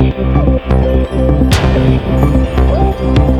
Thank you.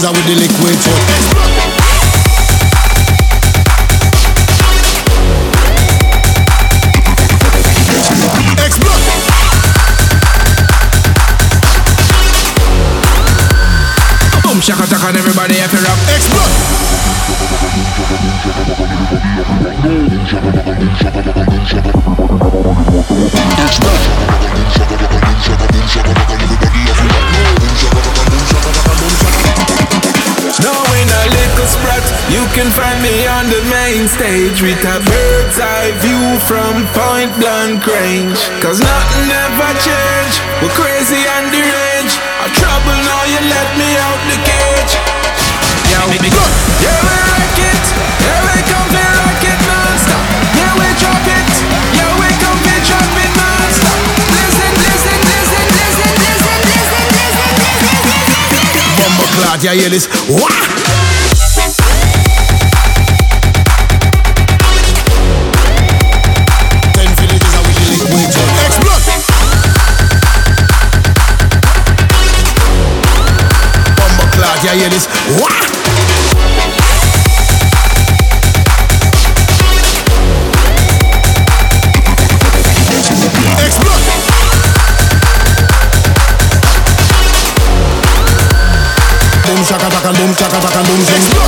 laser with the liquid. can find me on the main stage with a bird's eye view from Point Blank range. Cause nothing ever change. We're crazy and deranged. I trouble now you let me out the cage. Yeah, we good. Yeah, we like it. Yeah, we come to like it non-stop. Yeah, we drop it. Yeah, we come to drop it non-stop. Listen, listen, listen, listen, listen, chaka boom, chaka boom, zing.